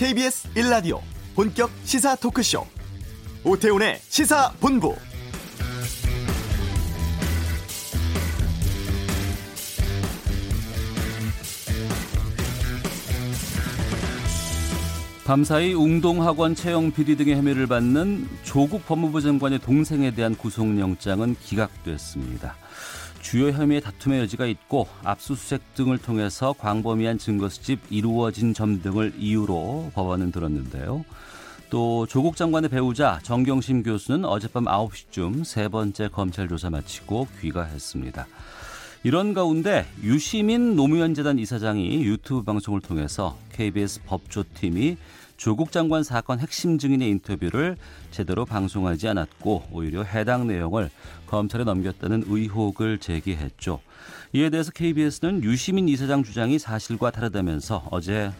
KBS 1라디오 본격 시사 토크쇼 오태훈의 시사본부 밤사이 웅동학원 채용 비리 등의 혐의를 받는 조국 법무부 장관의 동생에 대한 구속영장은 기각됐습니다. 주요 혐의의 다툼의 여지가 있고 압수수색 등을 통해서 광범위한 증거 수집 이루어진 점 등을 이유로 법원은 들었는데요. 또 조국 장관의 배우자 정경심 교수는 어젯밤 9시쯤 세 번째 검찰 조사 마치고 귀가했습니다. 이런 가운데 유시민 노무현 재단 이사장이 유튜브 방송을 통해서 KBS 법조팀이 조국 장관 사건 핵심 증인의 인터뷰를 제대로 방송하지 않았고 오히려 해당 내용을 검찰에 넘겼다는 의혹을 제기했죠. 이에 대해서 KBS는 유시민 이사장 주장이 사실과 다르다면서 어제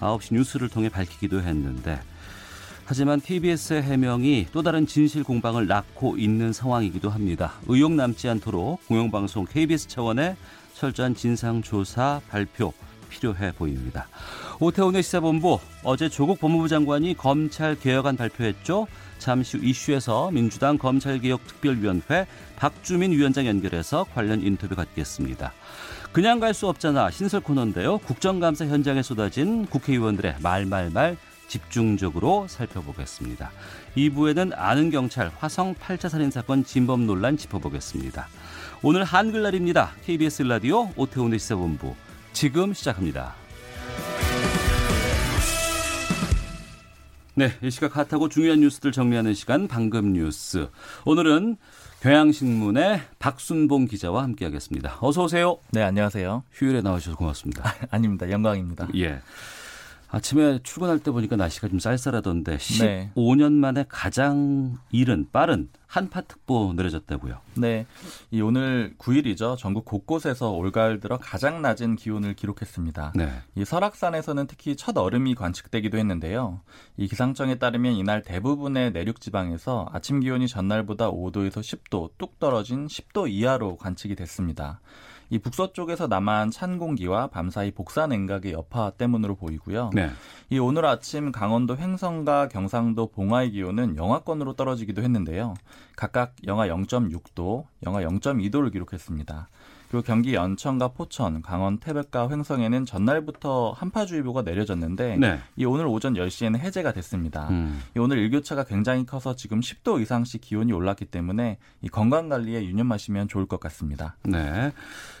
9시 뉴스를 통해 밝히기도 했는데 하지만 KBS의 해명이 또 다른 진실 공방을 낳고 있는 상황이기도 합니다. 의혹 남지 않도록 공영방송 KBS 차원의 철저한 진상조사 발표 필요해 보입니다. 오태훈의 시사본부 어제 조국 법무부 장관이 검찰 개혁안 발표했죠. 잠시 후 이슈에서 민주당 검찰개혁특별위원회 박주민 위원장 연결해서 관련 인터뷰 갖겠습니다. 그냥 갈 수 없잖아 신설 코너인데요. 국정감사 현장에 쏟아진 국회의원들의 말말말 집중적으로 살펴보겠습니다. 2부에는 아는 경찰 화성 8차 살인 사건 진범 논란 짚어보겠습니다. 오늘 한글날입니다. KBS 라디오 오태훈의 시사본부 지금 시작합니다. 네, 이 시각 핫하고 중요한 뉴스들 정리하는 시간 방금 뉴스. 오늘은 경향신문의 박순봉 기자와 함께하겠습니다. 어서 오세요. 네, 안녕하세요. 휴일에 나와주셔서 고맙습니다. 아, 아닙니다. 영광입니다. 예. 아침에 출근할 때 보니까 날씨가 좀 쌀쌀하던데 15년 만에 가장 이른 빠른 한파특보 내려졌다고요. 네. 이 오늘 9일이죠. 전국 곳곳에서 올가을 들어 가장 낮은 기온을 기록했습니다. 네. 이 설악산에서는 특히 첫 얼음이 관측되기도 했는데요. 이 기상청에 따르면 이날 대부분의 내륙 지방에서 아침 기온이 전날보다 5도에서 10도 뚝 떨어진 10도 이하로 관측이 됐습니다. 이 북서쪽에서 남한 찬 공기와 밤사이 복사 냉각의 여파 때문으로 보이고요. 네. 이 오늘 아침 강원도 횡성과 경상도 봉화의 기온은 영하권으로 떨어지기도 했는데요. 각각 영하 0.6도, 영하 0.2도를 기록했습니다. 그리고 경기 연천과 포천, 강원 태백과 횡성에는 전날부터 한파주의보가 내려졌는데 네. 이 오늘 오전 10시에는 해제가 됐습니다. 음. 이 오늘 일교차가 굉장히 커서 지금 10도 이상씩 기온이 올랐기 때문에 이 건강 관리에 유념하시면 좋을 것 같습니다. 네.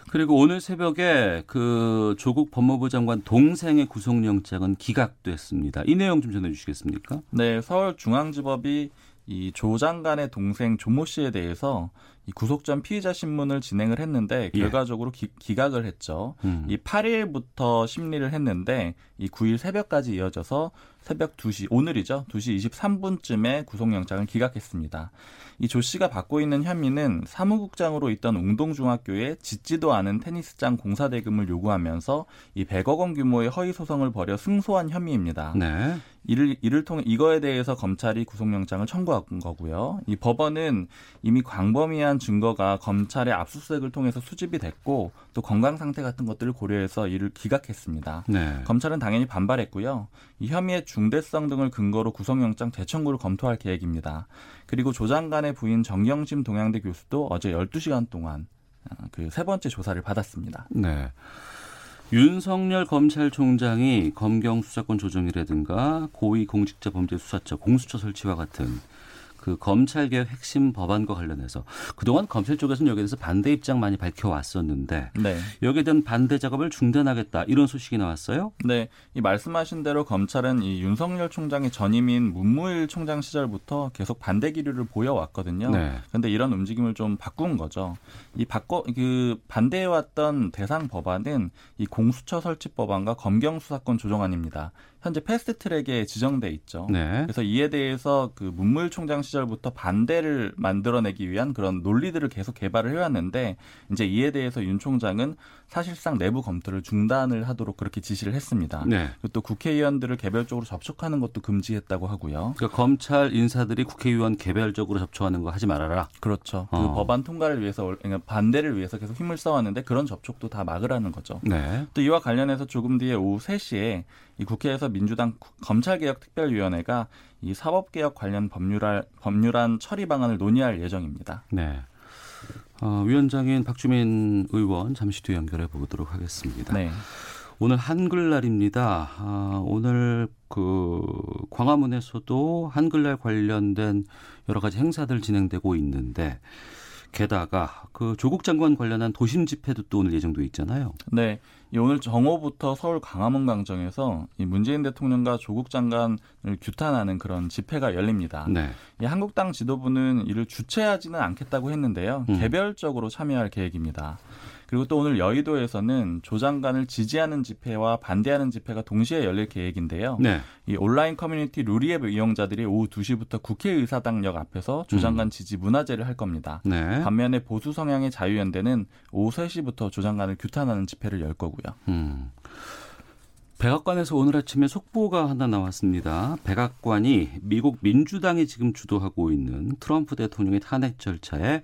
그리고 오늘 새벽에 그 조국 법무부 장관 동생의 구속영장은 기각됐습니다. 이 내용 좀 전해 주시겠습니까? 네, 서울중앙지법이 이 조 장관의 동생 조모 씨에 대해서 이 구속 전 피의자 신문을 진행을 했는데 예. 결과적으로 예. 기, 각을 했죠. 음. 이 8일부터 심리를 했는데 이 9일 새벽까지 이어져서 새벽 2시 오늘이죠. 2시 23분쯤에 구속영장을 기각했습니다. 이 조 씨가 받고 있는 혐의는 사무국장으로 있던 웅동중학교에 짓지도 않은 테니스장 공사 대금을 요구하면서 이 100억 원 규모의 허위 소송을 벌여 승소한 혐의입니다. 네. 이를 이를 통해 이거에 대해서 검찰이 구속영장을 청구한 거고요. 이 법원은 이미 광범위한 증거가 검찰의 압수수색을 통해서 수집이 됐고 또 건강 상태 같은 것들을 고려해서 이를 기각했습니다. 네. 검찰은 당연히 반발했고요. 이 혐의의 중대성 등을 근거로 구속영장 재청구를 검토할 계획입니다. 그리고 조 장관의 부인 정경심 동양대 교수도 어제 12시간 동안 어, 그세 번째 조사를 받았습니다. 네. 윤석열 검찰총장이 검경 수사권 조정이라든가 고위공직자범죄수사처 공수처 설치와 같은 그 검찰 개혁 핵심 법안과 관련해서 그동안 검찰 쪽에서는 여기에 대해서 반대 입장 많이 밝혀왔었는데 네. 여기에 대한 반대 작업을 중단하겠다 이런 소식이 나왔어요. 네, 이 말씀하신 대로 검찰은 이 윤석열 총장의 전임인 문무일 총장 시절부터 계속 반대 기류를 보여왔거든요. 네. 그런데 이런 움직임을 좀 바꾼 거죠. 이 바꿔 그 반대해왔던 대상 법안은 이 공수처 설치 법안과 검경 수사권 조정안입니다. 현재 패스트 트랙에 지정돼 있죠. 네. 그래서 이에 대해서 그 문무일 총장 시절부터 반대를 만들어내기 위한 그런 논리들을 계속 개발을 해왔는데 이제 이에 대해서 윤 총장은 사실상 내부 검토를 중단을 하도록 그렇게 지시를 했습니다. 네. 그리고 또 국회의원들을 개별적으로 접촉하는 것도 금지했다고 하고요. 그러니까 검찰 인사들이 국회의원 개별적으로 접촉하는 거 하지 말아라. 그렇죠. 그 어. 그 법안 통과를 위해서 그러니까 반대를 위해서 계속 힘을 써왔는데 그런 접촉도 다 막으라는 거죠. 네. 또 이와 관련해서 조금 뒤에 오후 3시에 이 국회에서 민주당 검찰개혁특별위원회가 이 사법개혁 관련 법률안, 법률안 처리 방안을 논의할 예정입니다. 네. 어, 위원장인 박주민 의원 잠시 뒤에 연결해 보도록 하겠습니다. 네. 오늘 한글날입니다. 아, 오늘 그 광화문에서도 한글날 관련된 여러 가지 행사들 진행되고 있는데 게다가 그 조국 장관 관련한 도심 집회도 또 오늘 예정돼 있잖아요. 네. 오늘 정오부터 서울 광화문 광장에서 이 문재인 대통령과 조국 장관을 규탄하는 그런 집회가 열립니다. 네. 이 한국당 지도부는 이를 주최하지는 않겠다고 했는데요. 음. 개별적으로 참여할 계획입니다. 그리고 또 오늘 여의도에서는 조 장관을 지지하는 집회와 반대하는 집회가 동시에 열릴 계획인데요. 네. 이 온라인 커뮤니티 루리웹 이용자들이 오후 2시부터 국회의사당역 앞에서 조 장관 음. 지지 문화제를 할 겁니다. 네. 반면에 보수 성향의 자유연대는 오후 3시부터 조 장관을 규탄하는 집회를 열 거고요. 음. 백악관에서 오늘 아침에 속보가 하나 나왔습니다. 백악관이 미국 민주당이 지금 주도하고 있는 트럼프 대통령의 탄핵 절차에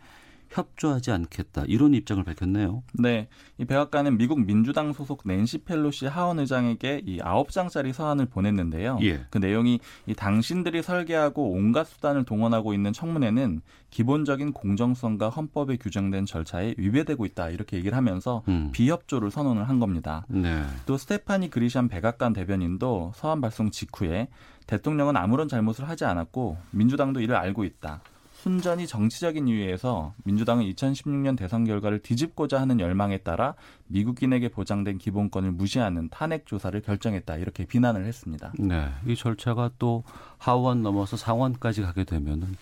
협조하지 않겠다 이런 입장을 밝혔네요. 네, 이 백악관은 미국 민주당 소속 낸시 펠로시 하원 의장에게 이 아홉 장짜리 서한을 보냈는데요. 예. 그 내용이 이 당신들이 설계하고 온갖 수단을 동원하고 있는 청문회는 기본적인 공정성과 헌법에 규정된 절차에 위배되고 있다 이렇게 얘기를 하면서 음. 비협조를 선언을 한 겁니다. 네. 또 스테파니 그리샴 백악관 대변인도 서한 발송 직후에 대통령은 아무런 잘못을 하지 않았고 민주당도 이를 알고 있다. 순전히 정치적인 이유에서 민주당은 2016년 대선 결과를 뒤집고자 하는 열망에 따라 미국인에게 보장된 기본권을 무시하는 탄핵 조사를 결정했다 이렇게 비난을 했습니다. 네, 이 절차가 또 하원 넘어서 상원까지 가게 되면은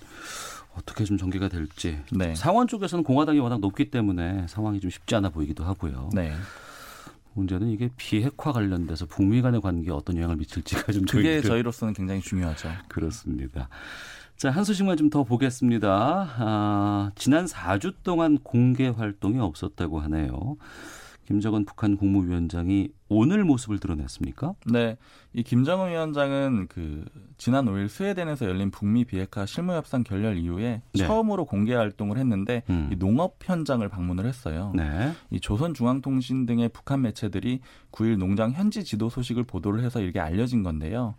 어떻게 좀 전개가 될지. 네. 상원 쪽에서는 공화당이 워낙 높기 때문에 상황이 좀 쉽지 않아 보이기도 하고요. 네. 문제는 이게 비핵화 관련돼서 북미 간의 관계에 어떤 영향을 미칠지가 좀 그게 저희로서는 굉장히 중요하죠. 그렇습니다. 자, 한 소식만 좀 더 보겠습니다. 아, 지난 4주 동안 공개 활동이 없었다고 하네요. 김정은 북한 국무위원장이 오늘 모습을 드러냈습니까? 네. 이 김정은 위원장은 그 지난 5일 스웨덴에서 열린 북미 비핵화 실무 협상 결렬 이후에 네. 처음으로 공개 활동을 했는데 음. 이 농업 현장을 방문을 했어요. 네. 이 조선중앙통신 등의 북한 매체들이 9일 농장 현지 지도 소식을 보도를 해서 이렇게 알려진 건데요.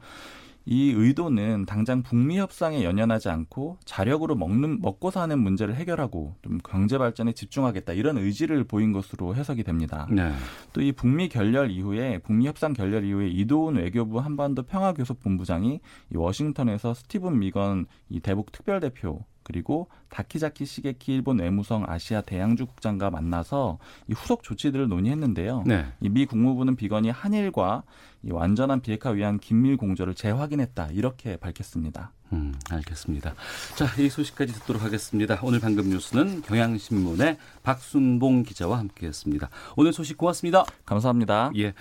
이 의도는 당장 북미 협상에 연연하지 않고 자력으로 먹는 먹고 사는 문제를 해결하고 좀 경제 발전에 집중하겠다 이런 의지를 보인 것으로 해석이 됩니다. 네. 또이 북미 결렬 이후에 북미 협상 결렬 이후에 이도훈 외교부 한반도 평화교섭본부장이 이 워싱턴에서 스티븐 미건 이 대북 특별대표 그리고 다키자키 시게키 일본 외무성 아시아 대양주 국장과 만나서 이 후속 조치들을 논의했는데요. 네. 이미 국무부는 비건이 한일과 이 완전한 비핵화 위한 긴밀 공조를 재확인했다 이렇게 밝혔습니다. 음, 알겠습니다. 자, 이 소식까지 듣도록 하겠습니다. 오늘 방금 뉴스는 경향신문의 박순봉 기자와 함께했습니다. 오늘 소식 고맙습니다. 감사합니다. 예.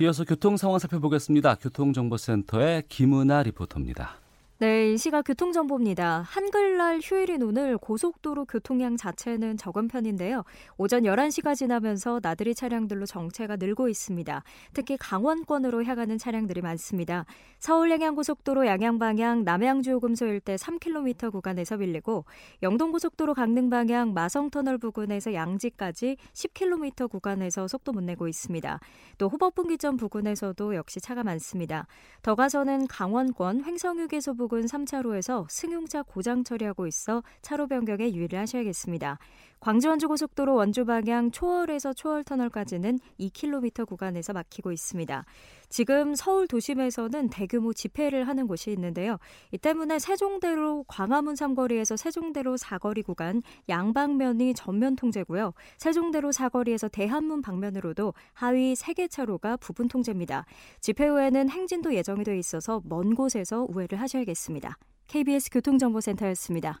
이어서 교통 상황 살펴보겠습니다. 교통정보센터의 김은아 리포터입니다. 네, 이 시각 교통정보입니다. 한글날 휴일인 오늘 고속도로 교통량 자체는 적은 편인데요. 오전 11시가 지나면서 나들이 차량들로 정체가 늘고 있습니다. 특히 강원권으로 향하는 차량들이 많습니다. 서울 양양고속도로 양양방향 남양주요금소 일대 3km 구간에서 밀리고 영동고속도로 강릉방향 마성터널 부근에서 양지까지 10km 구간에서 속도 못 내고 있습니다. 또 호법분기점 부근에서도 역시 차가 많습니다. 더 가서는 강원권 횡성휴게소 부근 부근 3차로에서 승용차 고장 처리하고 있어 차로 변경에 유의를 하셔야겠습니다. 광주 원주고속도로 원주 방향 초월에서 초월터널까지는 2km 구간에서 막히고 있습니다. 지금 서울 도심에서는 대규모 집회를 하는 곳이 있는데요. 이 때문에 세종대로 광화문 삼거리에서 세종대로 사거리 구간 양방면이 전면 통제고요. 세종대로 사거리에서 대한문 방면으로도 하위 3개 차로가 부분 통제입니다. 집회 후에는 행진도 예정이 돼 있어서 먼 곳에서 우회를 하셔야겠습니다. KBS 교통정보센터였습니다.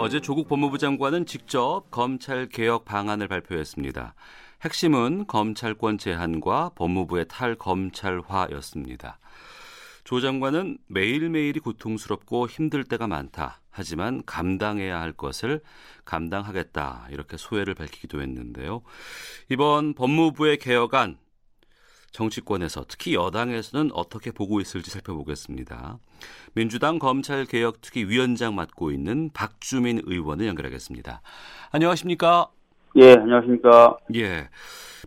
어제 조국 법무부 장관은 직접 검찰 개혁 방안을 발표했습니다. 핵심은 검찰권 제한과 법무부의 탈검찰화였습니다. 조 장관은 매일매일이 고통스럽고 힘들 때가 많다. 하지만 감당해야 할 것을 감당하겠다. 이렇게 소회를 밝히기도 했는데요. 이번 법무부의 개혁안 정치권에서 특히 여당에서는 어떻게 보고 있을지 살펴보겠습니다. 민주당 검찰개혁특위 위원장 맡고 있는 박주민 의원을 연결하겠습니다. 안녕하십니까? 예, 안녕하십니까? 예.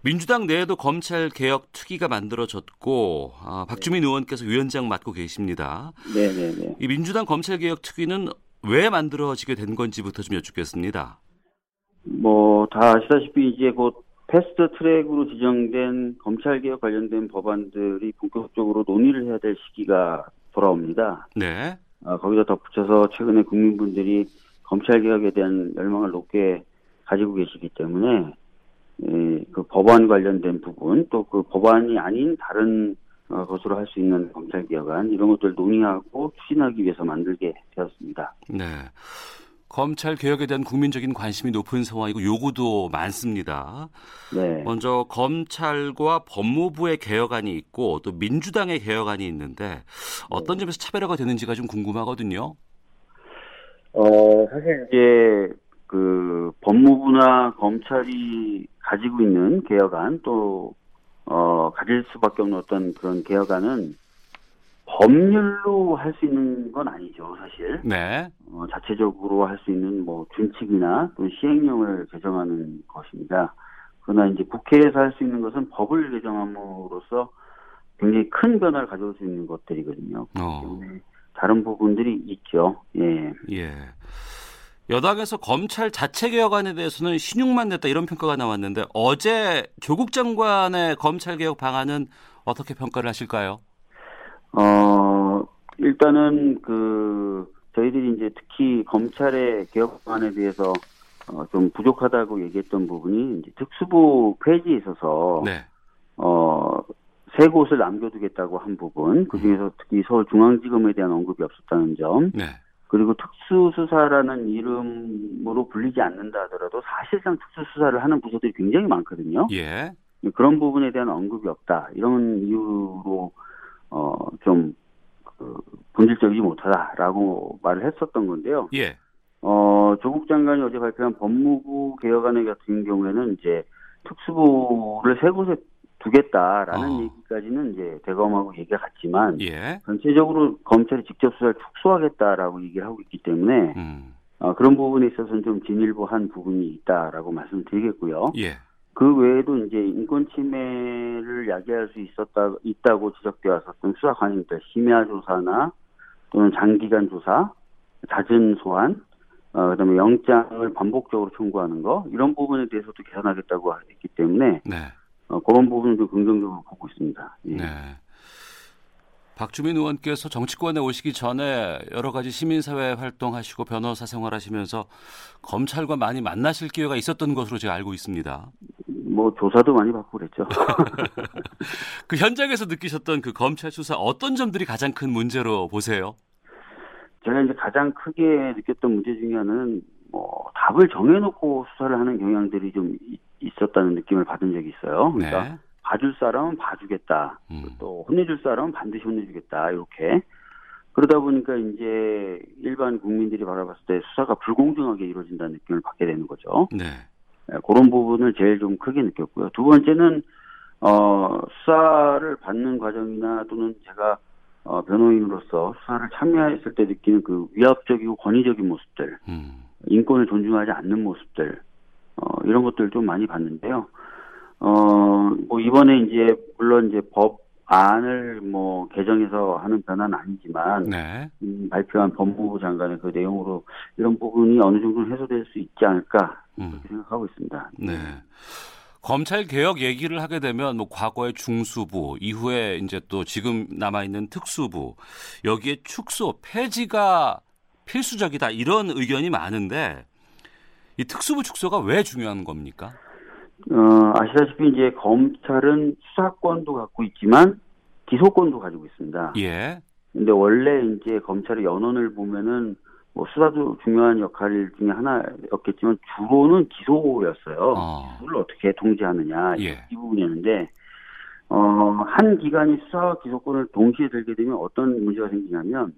민주당 내에도 검찰 개혁 특위가 만들어졌고 아, 박주민 의원께서 위원장 맡고 계십니다. 네, 네, 네. 이 민주당 검찰 개혁 특위는 왜 만들어지게 된 건지부터 좀 여쭙겠습니다. 뭐 다 아시다시피 이제 곧 패스트 트랙으로 지정된 검찰 개혁 관련된 법안들이 본격적으로 논의를 해야 될 시기가 돌아옵니다. 네. 아, 거기다 덧붙여서 최근에 국민분들이 검찰 개혁에 대한 열망을 높게 가지고 계시기 때문에 예, 그 법안 관련된 부분 또 그 법안이 아닌 다른 어, 것으로 할 수 있는 검찰 개혁안 이런 것들 논의하고 추진하기 위해서 만들게 되었습니다. 네. 검찰 개혁에 대한 국민적인 관심이 높은 상황이고 요구도 많습니다. 네. 먼저 검찰과 법무부의 개혁안이 있고 또 민주당의 개혁안이 있는데 어떤 점에서 차별화가 되는지가 좀 궁금하거든요. 어, 사실 이제 그 법무부나 검찰이 가지고 있는 개혁안 또 어, 가질 수밖에 없는 어떤 그런 개혁안은 법률로 할 수 있는 건 아니죠, 사실. 네. 어, 자체적으로 할 수 있는 뭐 준칙이나 또 시행령을 개정하는 것입니다. 그러나 이제 국회에서 할 수 있는 것은 법을 개정함으로써 굉장히 큰 변화를 가져올 수 있는 것들이거든요. 어. 다른 부분들이 있죠. 예. 예. 여당에서 검찰 자체 개혁안에 대해서는 신용만 냈다 이런 평가가 나왔는데 어제 조국 장관의 검찰 개혁 방안은 어떻게 평가를 하실까요? 어, 일단은 그 저희들이 이제 특히 검찰의 개혁 방안에 대해서 어, 좀 부족하다고 얘기했던 부분이 이제 특수부 폐지에 있어서 네. 어, 세 곳을 남겨두겠다고 한 부분, 그 중에서 특히 서울중앙지검에 대한 언급이 없었다는 점, 네. 그리고 특수수사라는 이름으로 불리지 않는다 하더라도 사실상 특수수사를 하는 부서들이 굉장히 많거든요. 예. 그런 부분에 대한 언급이 없다. 이런 이유로, 어, 좀, 그, 본질적이지 못하다라고 말을 했었던 건데요. 예. 어, 조국 장관이 어제 발표한 법무부 개혁안의 같은 경우에는 이제 특수부를 세 곳에 두겠다라는 어. 얘기까지는 이제 대검하고 얘기가 같지만 예. 전체적으로 검찰이 직접 수사를 축소하겠다라고 얘기를 하고 있기 때문에 음. 어, 그런 부분에 있어서는 좀 진일보한 부분이 있다라고 말씀드리겠고요. 예. 그 외에도 이제 인권 침해를 야기할 수 있었다 있다고 지적되어 왔었던 수사 관행들 심야 조사나 또는 장기간 조사, 잦은 소환, 어, 그다음에 영장을 반복적으로 청구하는 거 이런 부분에 대해서도 개선하겠다고 했기 때문에 네. 어, 그런 부분을 좀 긍정적으로 보고 있습니다. 예. 네. 박주민 의원께서 정치권에 오시기 전에 여러 가지 시민사회 활동하시고 변호사 생활하시면서 검찰과 많이 만나실 기회가 있었던 것으로 제가 알고 있습니다. 뭐 조사도 많이 받고 그랬죠. 그 현장에서 느끼셨던 그 검찰 수사 어떤 점들이 가장 큰 문제로 보세요? 제가 이제 가장 크게 느꼈던 문제 중에 하나는 뭐 답을 정해놓고 수사를 하는 경향들이 좀 이- 있었다는 느낌을 받은 적이 있어요. 그러니까 네. 봐줄 사람은 봐주겠다. 음. 또 혼내줄 사람은 반드시 혼내주겠다. 이렇게 그러다 보니까 이제 일반 국민들이 바라봤을 때 수사가 불공정하게 이루어진다는 느낌을 받게 되는 거죠. 네. 예, 그런 부분을 제일 좀 크게 느꼈고요. 두 번째는 어, 수사를 받는 과정이나 또는 제가 어, 변호인으로서 수사를 참여했을 때 느끼는 그 위압적이고 권위적인 모습들, 음. 인권을 존중하지 않는 모습들, 어, 이런 것들 좀 많이 봤는데요. 어, 뭐 이번에 이제 물론 이제 법 안을 뭐 개정해서 하는 변화는 아니지만 네. 음, 발표한 법무부 장관의 그 내용으로 이런 부분이 어느 정도 해소될 수 있지 않을까 음. 그렇게 생각하고 있습니다. 네. 검찰 개혁 얘기를 하게 되면 뭐 과거의 중수부 이후에 이제 또 지금 남아 있는 특수부 여기에 축소 폐지가 필수적이다 이런 의견이 많은데 이 특수부 축소가 왜 중요한 겁니까? 어, 아시다시피 이제 검찰은 수사권도 갖고 있지만 기소권도 가지고 있습니다. 예. 근데 원래 이제 검찰의 연원을 보면은 뭐 수사도 중요한 역할 중에 하나였겠지만 주로는 기소였어요. 어. 기소를 어떻게 통제하느냐 이- 예. 이 부분이었는데 어, 한 기관이 수사와 기소권을 동시에 들게 되면 어떤 문제가 생기냐면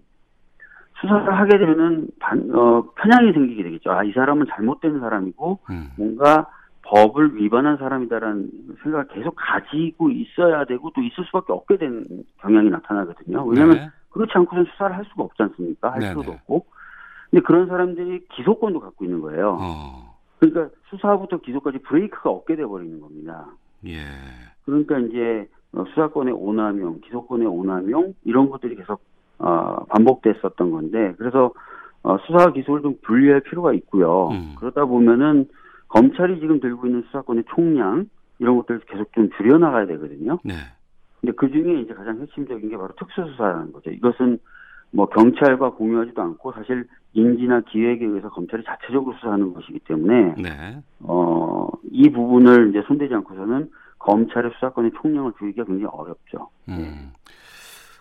수사를 하게 되면은 반, 어, 편향이 생기게 되겠죠. 아, 이 사람은 잘못된 사람이고 음. 뭔가 법을 위반한 사람이다라는 생각을 계속 가지고 있어야 되고 또 있을 수밖에 없게 된 경향이 나타나거든요. 왜냐하면 네. 그렇지 않고선 수사를 할 수가 없지 않습니까? 할 네네. 필요도 없고. 근데 그런 사람들이 기소권도 갖고 있는 거예요. 어. 그러니까 수사부터 기소까지 브레이크가 없게 돼버리는 겁니다. 예. 그러니까 이제 어, 수사권의 오남용, 기소권의 오남용 이런 것들이 계속 어, 반복됐었던 건데 그래서 어, 수사와 기소를 좀 분리할 필요가 있고요. 음. 그러다 보면은 검찰이 지금 들고 있는 수사권의 총량 이런 것들을 계속 좀 줄여나가야 되거든요. 네. 근데 그 중에 이제 가장 핵심적인 게 바로 특수수사라는 거죠. 이것은 뭐 경찰과 공유하지도 않고 사실 인지나 기획에 의해서 검찰이 자체적으로 수사하는 것이기 때문에 네. 어, 이 부분을 이제 손대지 않고서는 검찰의 수사권의 총량을 줄이기가 굉장히 어렵죠. 음.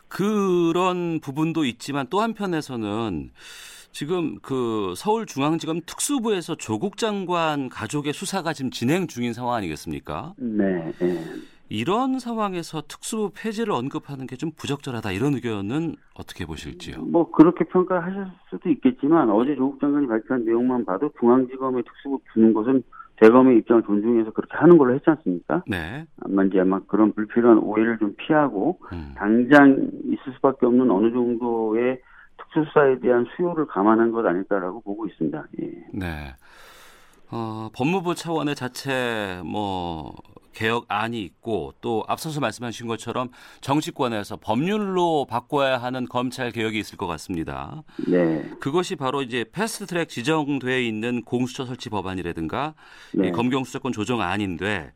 그런 부분도 있지만 또 한편에서는 지금 그 서울중앙지검 특수부에서 조국 장관 가족의 수사가 지금 진행 중인 상황 아니겠습니까? 네, 네. 이런 상황에서 특수부 폐지를 언급하는 게 좀 부적절하다 이런 의견은 어떻게 보실지요? 뭐 그렇게 평가하실 수도 있겠지만 어제 조국 장관이 발표한 내용만 봐도 중앙지검의 특수부 두는 것은 대검의 입장을 존중해서 그렇게 하는 걸로 했지 않습니까? 네. 아마 이제 아마 그런 불필요한 오해를 좀 피하고 음. 당장 있을 수밖에 없는 어느 정도의 특수수사에 대한 수요를 감안한 것 아닐까라고 보고 있습니다. 예. 네. 어, 법무부 차원의 자체 뭐 개혁안이 있고 또 앞서서 말씀하신 것처럼 정치권에서 법률로 바꿔야 하는 검찰 개혁이 있을 것 같습니다. 네. 그것이 바로 이제 패스트트랙 지정돼 있는 공수처 설치 법안이라든가 네. 이 검경 수사권 조정안인데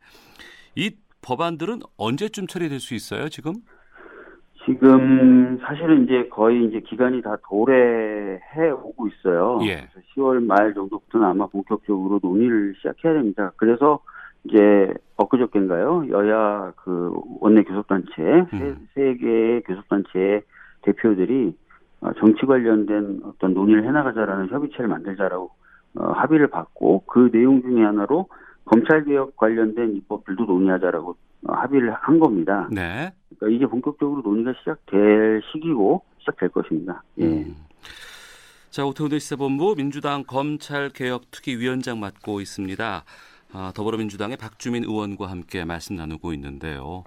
이 법안들은 언제쯤 처리될 수 있어요? 지금? 지금 사실은 이제 거의 이제 기간이 다 도래해 오고 있어요. 예. 그래서 10월 말 정도부터는 아마 본격적으로 논의를 시작해야 됩니다. 그래서 이제 엊그저께인가요? 여야 그 원내 교섭단체 세, 음. 세 개의 교섭단체의 대표들이 어, 정치 관련된 어떤 논의를 해나가자라는 협의체를 만들자라고 어, 합의를 받고 그 내용 중에 하나로 검찰 개혁 관련된 입법들도 논의하자라고 어, 합의를 한 겁니다. 네. 그러니까 이게 본격적으로 논의가 시작될 시기고 시작될 것입니다. 예. 음. 자, 오태훈 시사본부 민주당 검찰개혁특위위원장 맡고 있습니다. 아, 더불어민주당의 박주민 의원과 함께 말씀 나누고 있는데요.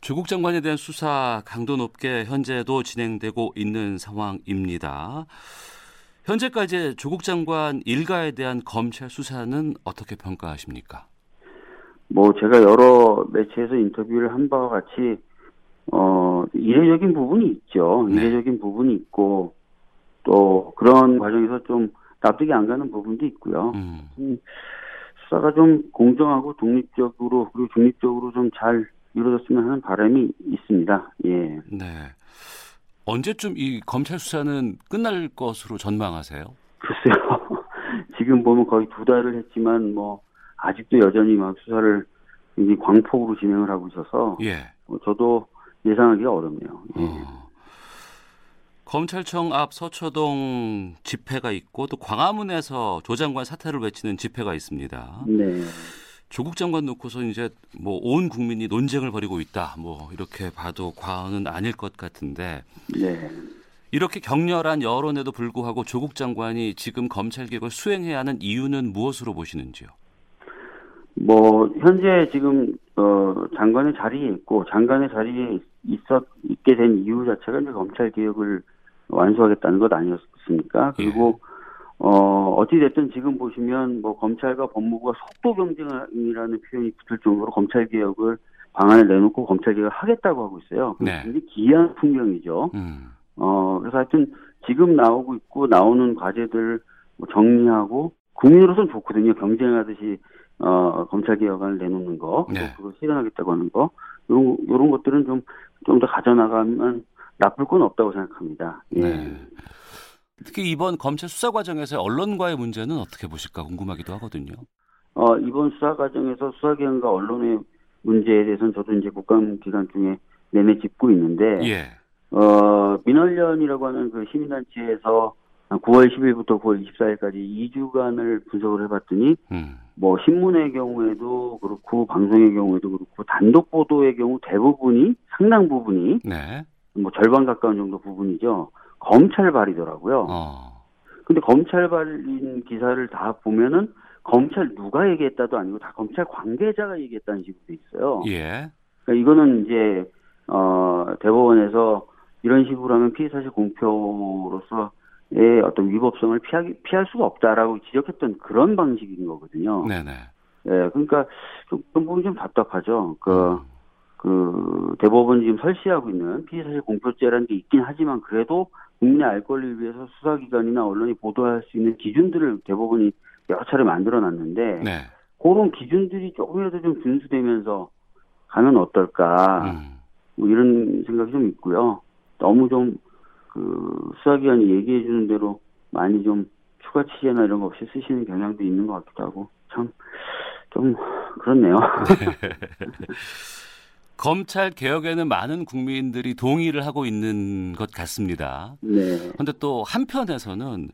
조국 장관에 대한 수사 강도 높게 현재도 진행되고 있는 상황입니다. 현재까지 조국 장관 일가에 대한 검찰 수사는 어떻게 평가하십니까? 뭐 제가 여러 매체에서 인터뷰를 한 바와 같이 어 이례적인 부분이 있죠. 네. 이례적인 부분이 있고 또 그런 과정에서 좀 납득이 안 가는 부분도 있고요. 음, 음, 수사가 좀 공정하고 독립적으로 그리고 중립적으로 좀 잘 이루어졌으면 하는 바람이 있습니다. 예. 네. 언제쯤 이 검찰 수사는 끝날 것으로 전망하세요? 글쎄요. 지금 보면 거의 두 달을 했지만 뭐 아직도 여전히 막 수사를 굉장히 광폭으로 진행을 하고 있어서 예. 뭐 저도 예상하기가 어렵네요. 예. 어. 검찰청 앞 서초동 집회가 있고 또 광화문에서 조 장관 사퇴를 외치는 집회가 있습니다. 네. 조국 장관 놓고서 이제 뭐 온 국민이 논쟁을 벌이고 있다. 뭐 이렇게 봐도 과언은 아닐 것 같은데 네. 이렇게 격렬한 여론에도 불구하고 조국 장관이 지금 검찰 개혁을 수행해야 하는 이유는 무엇으로 보시는지요? 뭐 현재 지금 어 장관의 자리에 있고 장관의 자리에 있었 있게 된 이유 자체가 이제 검찰 개혁을 완수하겠다는 것 아니었습니까? 그리고 어 어찌 됐든 지금 보시면 뭐 검찰과 법무부가 속도 경쟁이라는 표현이 붙을 정도로 검찰 개혁을 방안을 내놓고 검찰 개혁을 하겠다고 하고 있어요. 네. 굉장히 기이한 풍경이죠. 음. 어, 그래서 하여튼 지금 나오고 있고 나오는 과제들 뭐 정리하고 국민으로서는 좋거든요. 경쟁하듯이 어, 검찰 개혁안을 내놓는 거, 네. 그거 실현하겠다고 하는 거, 요런, 요런 것들은 좀, 좀 더 가져나가면 나쁠 건 없다고 생각합니다. 예. 네. 특히 이번 검찰 수사 과정에서 언론과의 문제는 어떻게 보실까 궁금하기도 하거든요. 어, 이번 수사 과정에서 수사기관과 언론의 문제에 대해서는 저도 이제 국감 기간 중에 내내 짚고 있는데, 예. 어, 민원련이라고 하는 그 시민단체에서 9월 10일부터 9월 24일까지 2주간을 분석을 해봤더니 음. 뭐 신문의 경우에도 그렇고 방송의 경우에도 그렇고 단독 보도의 경우 대부분이 상당 부분이 네. 뭐 절반 가까운 정도 부분이죠 검찰 발이더라고요. 어. 근데 검찰 발인 기사를 다 보면은 검찰 누가 얘기했다도 아니고 다 검찰 관계자가 얘기했다는 식으로 돼 있어요. 예. 그러니까 이거는 이제 어 대법원에서 이런 식으로 하면 피의 사실 공표로서 의 어떤 위법성을 피하기, 피할 수가 없다라고 지적했던 그런 방식인 거거든요. 네네. 예, 그러니까 좀, 그런 부분이 좀 답답하죠. 그, 음. 그, 대법원이 지금 설치하고 있는 피의사실 공표죄라는 게 있긴 하지만 그래도 국민의 알 권리를 위해서 수사기관이나 언론이 보도할 수 있는 기준들을 대법원이 여러 차례 만들어 놨는데, 네. 그런 기준들이 조금이라도 좀 준수되면서 가면 어떨까, 음. 뭐 이런 생각이 좀 있고요. 너무 좀 그 수사기관이 얘기해 주는 대로 많이 좀 추가 취재나 이런 거 없이 쓰시는 경향도 있는 것 같기도 하고 참 좀 그렇네요. 검찰 개혁에는 많은 국민들이 동의를 하고 있는 것 같습니다. 네. 그런데 또 한편에서는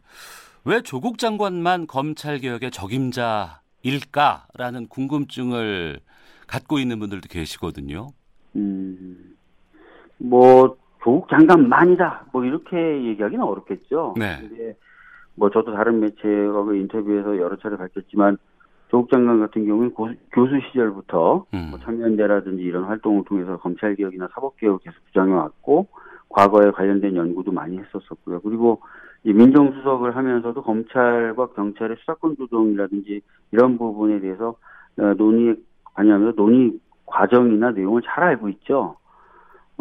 왜 조국 장관만 검찰 개혁의 적임자일까라는 궁금증을 갖고 있는 분들도 계시거든요. 음, 뭐 조국 장관만이다. 뭐 이렇게 얘기하기는 어렵겠죠. 네. 근데 뭐 저도 다른 매체와 인터뷰에서 여러 차례 밝혔지만 조국 장관 같은 경우는 고, 교수 시절부터 음. 뭐 참여연대라든지 이런 활동을 통해서 검찰 개혁이나 사법 개혁을 계속 주장해 왔고 과거에 관련된 연구도 많이 했었었고요. 그리고 이 민정수석을 하면서도 검찰과 경찰의 수사권 조정이라든지 이런 부분에 대해서 어, 논의에 관여하면서 논의 과정이나 내용을 잘 알고 있죠.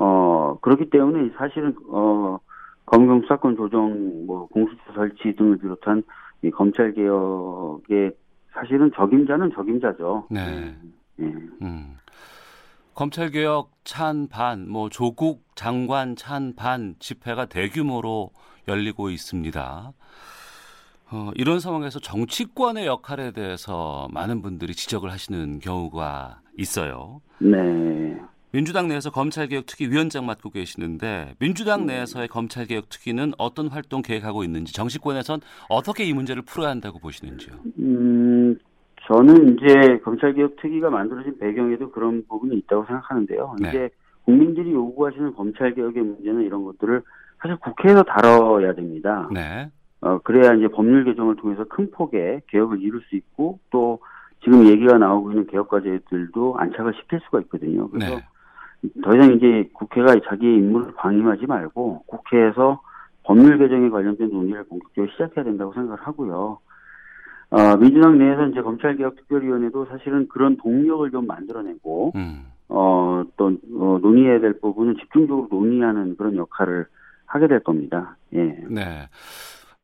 어, 그렇기 때문에 사실은, 어, 검경 수사권 조정, 뭐, 공수처 설치 등을 비롯한 이 검찰 개혁의 사실은 적임자는 적임자죠. 네. 네. 음. 검찰 개혁 찬반, 뭐 조국 장관 찬반 집회가 대규모로 열리고 있습니다. 어, 이런 상황에서 정치권의 역할에 대해서 많은 분들이 지적을 하시는 경우가 있어요. 네. 민주당 내에서 검찰개혁특위 위원장 맡고 계시는데 민주당 내에서의 검찰개혁특위는 어떤 활동 계획하고 있는지 정치권에선 어떻게 이 문제를 풀어야 한다고 보시는지요? 음, 저는 이제 검찰개혁특위가 만들어진 배경에도 그런 부분이 있다고 생각하는데요. 네. 이제 국민들이 요구하시는 검찰개혁의 문제는 이런 것들을 사실 국회에서 다뤄야 됩니다. 네. 어, 그래야 이제 법률 개정을 통해서 큰 폭의 개혁을 이룰 수 있고 또 지금 얘기가 나오고 있는 개혁 과제들도 안착을 시킬 수가 있거든요. 그래서 네. 더 이상 이제 국회가 자기의 임무를 방임하지 말고 국회에서 법률 개정에 관련된 논의를 본격적으로 시작해야 된다고 생각을 하고요. 어, 민주당 내에서 이제 검찰개혁특별위원회도 사실은 그런 동력을 좀 만들어내고, 음. 어, 또, 어, 논의해야 될 부분은 집중적으로 논의하는 그런 역할을 하게 될 겁니다. 예. 네.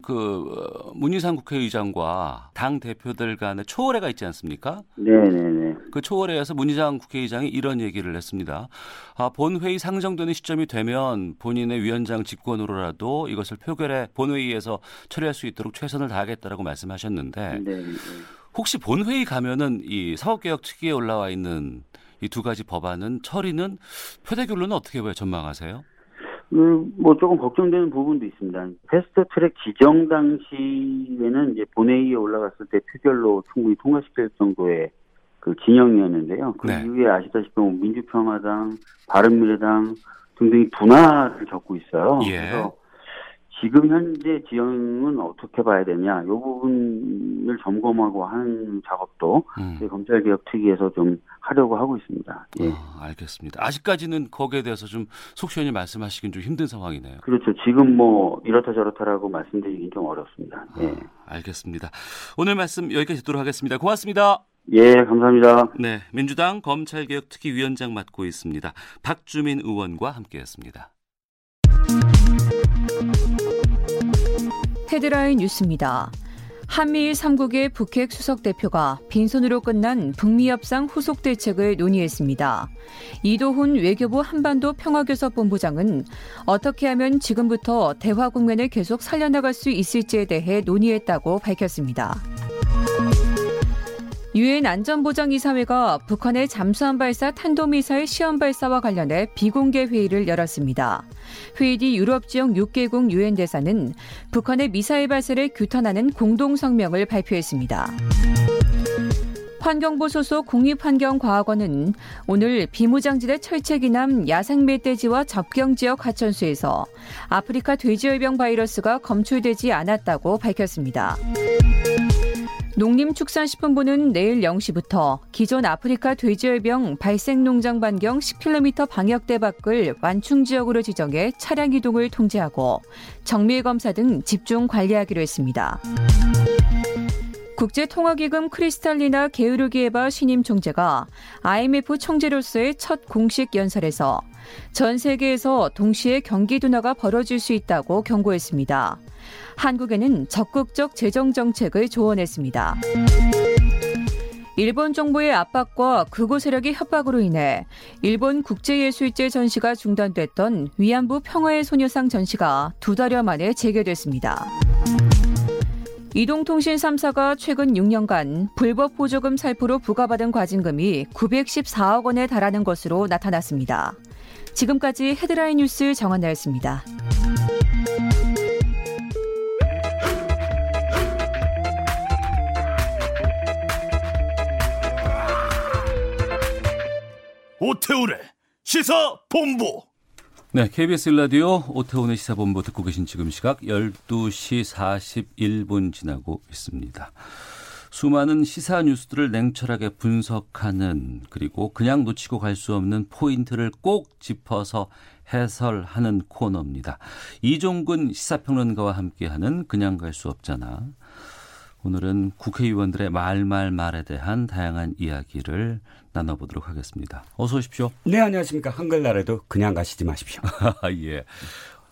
그 어, 문희상 국회의장과 당 대표들 간의 초월회가 있지 않습니까? 네네네. 그 초월회에서 문희상 국회의장이 이런 얘기를 했습니다. 아, 본회의 상정되는 시점이 되면 본인의 위원장 직권으로라도 이것을 표결에 본회의에서 처리할 수 있도록 최선을 다하겠다라고 말씀하셨는데 네 혹시 본회의 가면은 이 사법개혁 특위에 올라와 있는 이 두 가지 법안은 처리는 표대결로는 어떻게 봐요? 전망하세요? 음, 뭐 조금 걱정되는 부분도 있습니다. 패스트 트랙 지정 당시에는 이제 본회의에 올라갔을 때 표결로 충분히 통과시킬 정도의 그 진영이었는데요. 그 네. 이후에 아시다시피 뭐 민주평화당, 바른미래당 등등이 분화를 겪고 있어요. 예. 그래서 지금 현재 지형은 어떻게 봐야 되냐, 이 부분을 점검하고 하는 작업도 음. 검찰개혁특위에서 좀 하려고 하고 있습니다. 예. 아, 알겠습니다. 아직까지는 거기에 대해서 좀 속시원히 말씀하시긴 좀 힘든 상황이네요. 그렇죠. 지금 뭐 이렇다 저렇다라고 말씀드리긴 좀 어렵습니다. 예. 아, 알겠습니다. 오늘 말씀 여기까지 듣도록 하겠습니다. 고맙습니다. 예, 감사합니다. 네, 민주당 검찰개혁특위위원장 맡고 있습니다. 박주민 의원과 함께했습니다. 헤드라인 뉴스입니다. 한미일 3국의 북핵 수석 대표가 빈손으로 끝난 북미 협상 후속 대책을 논의했습니다. 이도훈 외교부 한반도 평화교섭 본부장은 어떻게 하면 지금부터 대화 국면을 계속 살려나갈 수 있을지에 대해 논의했다고 밝혔습니다. 유엔 안전보장이사회가 북한의 잠수함 발사 탄도미사일 시험 발사와 관련해 비공개 회의를 열었습니다. 회의 뒤 유럽 지역 6개국 유엔 대사는 북한의 미사일 발사를 규탄하는 공동 성명을 발표했습니다. 환경부 소속 국립환경과학원은 오늘 비무장지대 철책이남 야생 멧돼지와 접경 지역 하천수에서 아프리카 돼지열병 바이러스가 검출되지 않았다고 밝혔습니다. 농림축산식품부는 내일 0시부터 기존 아프리카 돼지열병 발생 농장 반경 10km 방역대 밖을 완충 지역으로 지정해 차량 이동을 통제하고 정밀 검사 등 집중 관리하기로 했습니다. 국제통화기금 크리스탈리나 게으르기에바 신임 총재가 IMF 총재로서의 첫 공식 연설에서 전 세계에서 동시에 경기 둔화가 벌어질 수 있다고 경고했습니다. 한국에는 적극적 재정 정책을 조언했습니다. 일본 정부의 압박과 극우 세력의 협박으로 인해 일본 국제예술제 전시가 중단됐던 위안부 평화의 소녀상 전시가 두 달여 만에 재개됐습니다. 이동통신 3사가 최근 6년간 불법 보조금 살포로 부과받은 과징금이 914억 원에 달하는 것으로 나타났습니다. 지금까지 헤드라인 뉴스 정한나였습니다. 오태우래 시사 본부. 네, KBS 라디오 오태훈의 시사본부 듣고 계신 지금 시각 12시 41분 지나고 있습니다. 수많은 시사 뉴스들을 냉철하게 분석하는 그리고 그냥 놓치고 갈 수 없는 포인트를 꼭 짚어서 해설하는 코너입니다. 이종근 시사평론가와 함께하는 그냥 갈 수 없잖아. 오늘은 국회의원들의 말말말에 대한 다양한 이야기를 나눠보도록 하겠습니다. 어서 오십시오. 네, 안녕하십니까. 한글날에도 그냥 가시지 마십시오. 예.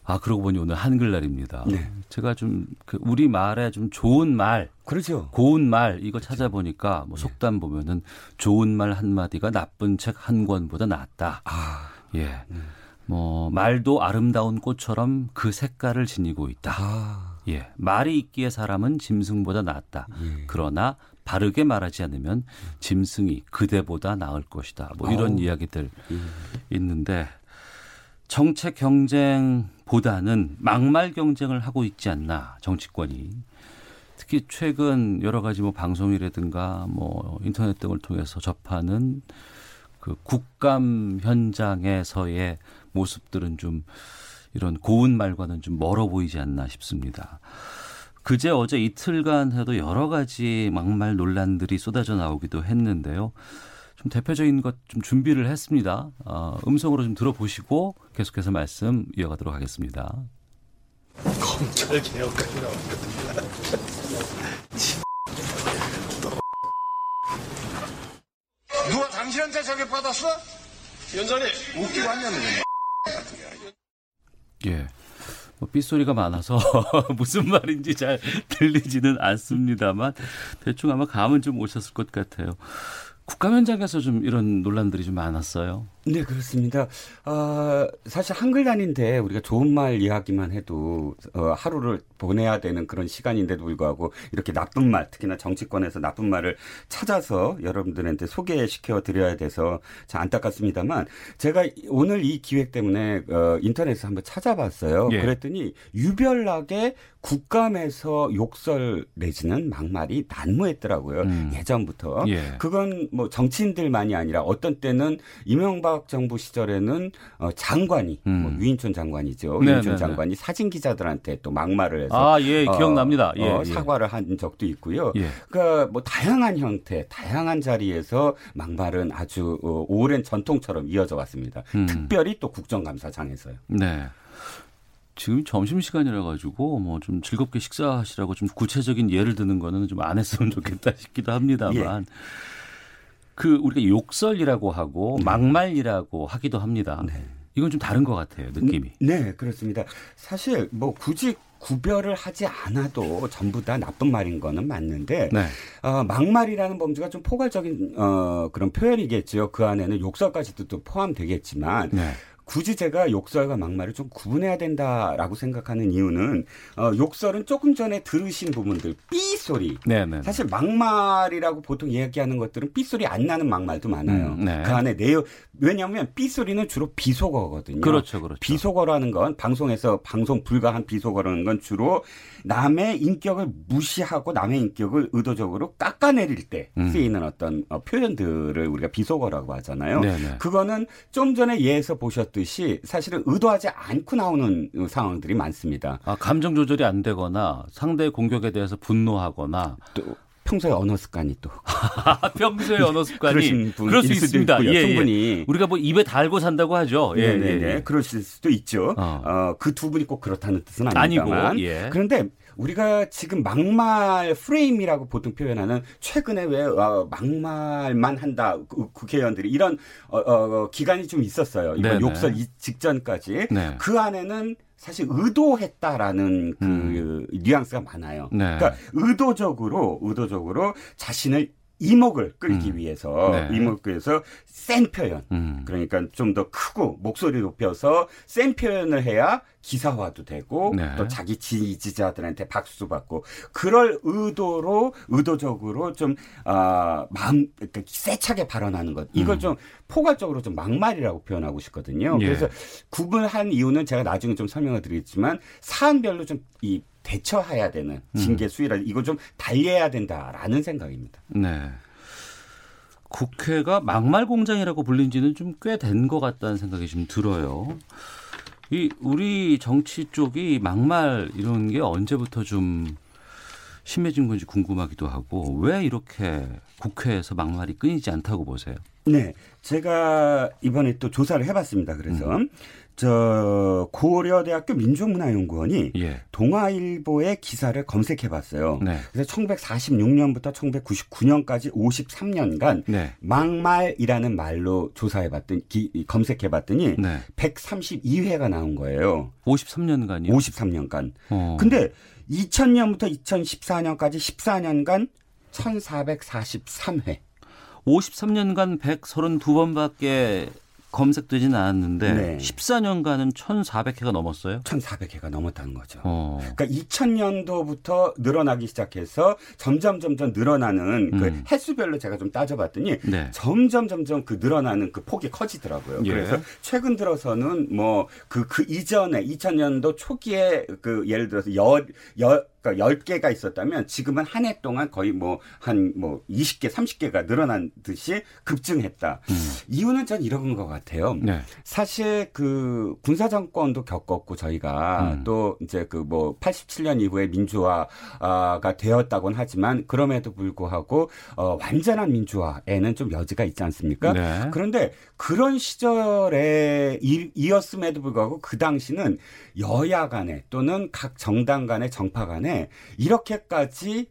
아, 그러고 보니 오늘 한글날입니다. 네. 제가 좀 그 우리 말에 좀 좋은 말. 그렇죠. 고운 말 이거 그렇죠. 찾아보니까 뭐 네. 속담 보면은 좋은 말 한 마디가 나쁜 책 한 권보다 낫다. 아. 예. 음. 뭐 말도 아름다운 꽃처럼 그 색깔을 지니고 있다. 아. 예. 말이 있기에 사람은 짐승보다 낫다. 예. 그러나 바르게 말하지 않으면 짐승이 그대보다 나을 것이다. 뭐 이런 오. 이야기들 예. 있는데 정책 경쟁보다는 막말 경쟁을 하고 있지 않나 정치권이 특히 최근 여러 가지 뭐 방송이라든가 뭐 인터넷 등을 통해서 접하는 그 국감 현장에서의 모습들은 좀 이런 고운 말과는 좀 멀어 보이지 않나 싶습니다. 그제 어제 이틀간 해도 여러 가지 막말 논란들이 쏟아져 나오기도 했는데요. 좀 대표적인 것 좀 준비를 했습니다. 어, 음성으로 좀 들어보시고 계속해서 말씀 이어가도록 하겠습니다. 검찰 개혁까지 나왔거든요. 누가 당신한테 저격 받았어? 연전이 웃기고 왔냐는 예. 뭐 삐소리가 많아서 무슨 말인지 잘 들리지는 않습니다만 대충 아마 감은 좀 오셨을 것 같아요. 국감 현장에서 좀 이런 논란들이 좀 많았어요. 네, 그렇습니다. 어, 사실 한글날인데 우리가 좋은 말 이야기만 해도 어, 하루를 보내야 되는 그런 시간인데도 불구하고 이렇게 나쁜 말, 특히나 정치권에서 나쁜 말을 찾아서 여러분들한테 소개시켜 드려야 돼서 참 안타깝습니다만 제가 오늘 이 기획 때문에 어, 인터넷에서 한번 찾아봤어요. 예. 그랬더니 유별나게 국감에서 욕설 내지는 막말이 난무했더라고요. 음. 예전부터. 예. 그건 뭐 정치인들만이 아니라 어떤 때는 이명박 이명박 정부 시절에는 어, 장관이 뭐 음. 뭐 유인촌 장관이죠. 네, 유인촌 네, 네. 장관이 사진 기자들한테 또 막말을 해서 아예 기억납니다. 예, 어, 예. 사과를 한 적도 있고요. 예. 그러니까 뭐 다양한 형태, 다양한 자리에서 막말은 아주 어, 오랜 전통처럼 이어져 왔습니다. 음. 특별히 또 국정감사장에서요. 네. 지금 점심 시간이라 가지고 뭐 좀 즐겁게 식사하시라고 좀 구체적인 예를 드는 거는 좀 안 했으면 좋겠다 싶기도 합니다만. 예. 그 우리가 욕설이라고 하고 네. 막말이라고 하기도 합니다. 네. 이건 좀 다른 것 같아요, 느낌이. 네, 그렇습니다. 사실 뭐 굳이 구별을 하지 않아도 전부 다 나쁜 말인 거는 맞는데 네. 어, 막말이라는 범주가 좀 포괄적인 어, 그런 표현이겠죠. 그 안에는 욕설까지도 또 포함되겠지만 네. 굳이 제가 욕설과 막말을 좀 구분해야 된다라고 생각하는 이유는 어, 욕설은 조금 전에 들으신 부분들 삐 소리. 네네. 사실 막말이라고 보통 이야기하는 것들은 삐 소리 안 나는 막말도 많아요. 음, 네. 그 안에 내용 왜냐하면 삐 소리는 주로 비속어거든요. 그렇죠, 그렇죠. 비속어라는 건 방송에서 방송 불가한 비속어라는 건 주로 남의 인격을 무시하고 남의 인격을 의도적으로 깎아내릴 때 음. 쓰이는 어떤 어, 표현들을 우리가 비속어라고 하잖아요. 네네. 그거는 좀 전에 예에서 보셨 듯이 사실은 의도하지 않고 나오는 상황들이 많습니다. 아, 감정 조절이 안 되거나 상대의 공격에 대해서 분노하거나 또 평소에 언어 습관이 또 평소에 언어 습관이 그럴 수 있습니다. 있고요, 예, 예, 충분히 우리가 뭐 입에 달고 산다고 하죠. 예, 네, 네, 그러실 수도 있죠. 어. 어 그 두 분이 꼭 그렇다는 뜻은 아닙니다만 아니고, 예. 그런데 우리가 지금 막말 프레임이라고 보통 표현하는 최근에 왜 어, 막말만 한다 국회의원들이 이런 어, 어, 기간이 좀 있었어요. 이번 욕설 직전까지 네. 그 안에는 사실 의도했다라는 그 음. 뉘앙스가 많아요. 네. 그러니까 의도적으로 의도적으로 자신을 이목을 끌기 음. 위해서 네. 이목을 위해서 센 표현 음. 그러니까 좀 더 크고 목소리 높여서 센 표현을 해야 기사화도 되고 네. 또 자기 지지자들한테 박수 받고 그럴 의도로 의도적으로 좀 아, 마음 그러니까 세차게 발언하는 것 이걸 음. 좀 포괄적으로 좀 막말이라고 표현하고 싶거든요. 예. 그래서 구분한 이유는 제가 나중에 좀 설명을 드리겠지만 사안별로 좀 이 대처해야 되는 음. 징계 수위라 이거 좀 달리해야 된다라는 생각입니다. 네. 국회가 막말 공장이라고 불린 지는 좀 꽤 된 것 같다는 생각이 좀 들어요. 이 우리 정치 쪽이 막말 이런 게 언제부터 좀 심해진 건지 궁금하기도 하고 왜 이렇게 국회에서 막말이 끊이지 않다고 보세요? 네, 제가 이번에 또 조사를 해봤습니다. 그래서 음. 저 고려대학교 민족문화연구원이 예. 동아일보의 기사를 검색해 봤어요. 네. 그래서 1946년부터 1999년까지 53년간 네. 막말이라는 말로 조사해 봤더니 검색해 봤더니 네. 132회가 나온 거예요. 53년간이요? 53년간. 어. 근데 2000년부터 2014년까지 14년간 1443회. 53년간 132번밖에 검색되지는 않았는데 네. 14년간은 1,400회가 넘었어요. 1,400회가 넘었다는 거죠. 어. 그러니까 2000년도부터 늘어나기 시작해서 점점 점점 늘어나는 그 음. 그 횟수별로 제가 좀 따져봤더니 네. 점점 점점 그 늘어나는 그 폭이 커지더라고요. 예. 그래서 최근 들어서는 뭐 그그 그 이전에 2000년도 초기에 그 예를 들어서 열열 그러니까 10개가 있었다면 지금은 한 해 동안 거의 뭐 한뭐 뭐 20개, 30개가 늘어난 듯이 급증했다. 음. 이유는 전 이런 것 같아요. 네. 사실 그 군사 정권도 겪었고 저희가 음. 또 이제 그 뭐 87년 이후에 민주화가 되었다곤 하지만 그럼에도 불구하고 어 완전한 민주화에는 좀 여지가 있지 않습니까? 네. 그런데 그런 시절에 이었음에도 불구하고 그 당시는 여야 간에 또는 각 정당 간의 정파 간에 이렇게까지